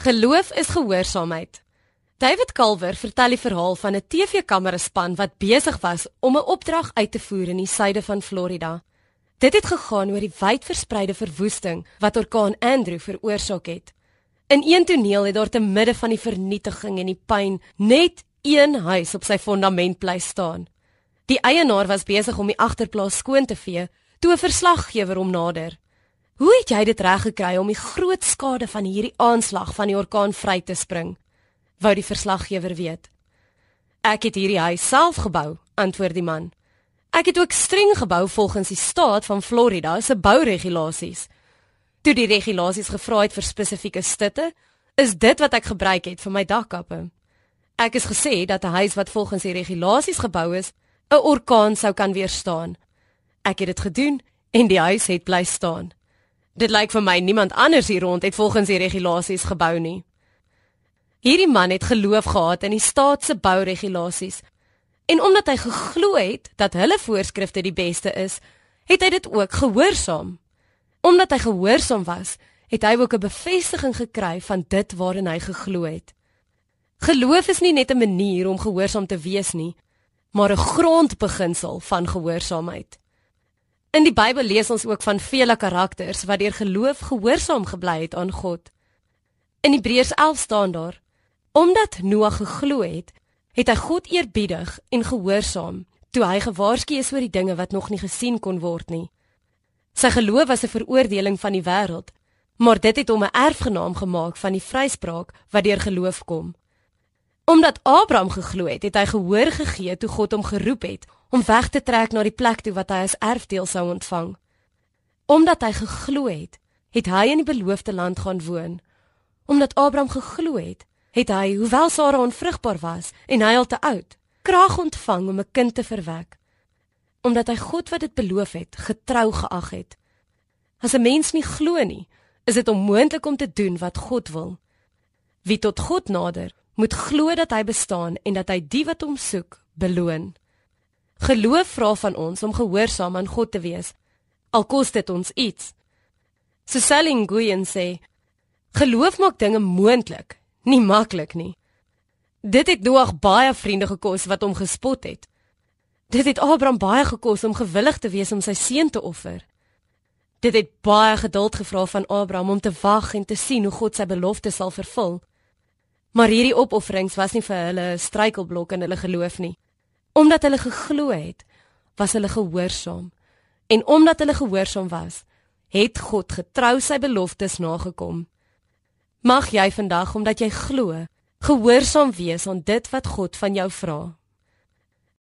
Geloof is gehoorsaamheid. David Calver vertel die verhaal van 'n TV-kameraspan wat besig was om 'n opdrag uit te voer in die suide van Florida. Dit het gegaan oor die wydverspreide verwoesting wat orkaan Andrew veroorsaak het. In een toneel het daar te midde van die vernietiging en die pyn net een huis op sy fondament bly staan. Die eienaar was besig om die agterplaas skoon te vee toe 'n verslaggewer hom nader. Hoe het jy dit reg gekry om die groot skade van hierdie aanslag van die orkaan vry te spring? Wou die verslaggewer weet. Ek het hierdie huis self gebou, antwoord die man. Ek het ook streng gebou volgens die staat van Florida se bouregulasies. Toe die regulasies gevra het vir spesifieke stutte, is dit wat ek gebruik het vir my dakkappe. Ek is gesê dat 'n huis wat volgens die regulasies gebou is, 'n orkaan sou kan weerstaan. Ek het dit gedoen en die huis het bly staan. Dit lyk vir my niemand anders hier rond het volgens die regulasies gebou nie. Hierdie man het geloof gehad in die staat se bouregulasies. En omdat hy geglo het dat hulle voorskrifte die beste is, het hy dit ook gehoorsaam. Omdat hy gehoorsaam was, het hy ook 'n bevestiging gekry van dit waarin hy geglo het. Geloof is nie net 'n manier om gehoorsaam te wees nie, maar 'n grondbeginsel van gehoorsaamheid. In die Bybel lees ons ook van vele karakters wat deur geloof gehoorsaam gebly het aan God. In Hebreërs 11 staan daar: Omdat Noag geglo het, het hy God eerbiedig en gehoorsaam toe hy gewaarsku is oor die dinge wat nog nie gesien kon word nie. Sy geloof was 'n veroordeling van die wêreld, maar dit het hom 'n erfgenaam gemaak van die vryspraak wat deur geloof kom. Omdat Abraham geglo het, het hy gehoor gegee toe God hom geroep het om weg te trek na die plek toe wat hy as erfdeel sou ontvang. Omdat hy geglo het, het hy in die beloofde land gaan woon. Omdat Abraham geglo het, het hy, hoewel Sara onvrugbaar was en hy al te oud, krag ontvang om 'n kind te verwek. Omdat hy God wat dit beloof het, getrou geag het. As 'n mens nie glo nie, is dit onmoontlik om te doen wat God wil. Wie tot God nader, moet glo dat hy bestaan en dat hy die wat hom soek, beloon. Geloof vra van ons om gehoorsaam aan God te wees. Al kos dit ons iets. Cecily Nguyen sê: Geloof maak dinge moontlik, nie maklik nie. Dit het Noag baie vriende gekos wat hom gespot het. Dit het Abraham baie gekos om gewillig te wees om sy seun te offer. Dit het baie geduld gevra van Abraham om te wag en te sien hoe God sy belofte sal vervul. Maar hierdie opofferings was nie vir hulle 'n struikelblok in hulle geloof nie. Omdat hulle geglo het, was hulle gehoorsaam. En omdat hulle gehoorsaam was, het God getrou sy beloftes nagekom. Mag jy vandag omdat jy glo, gehoorsaam wees aan dit wat God van jou vra.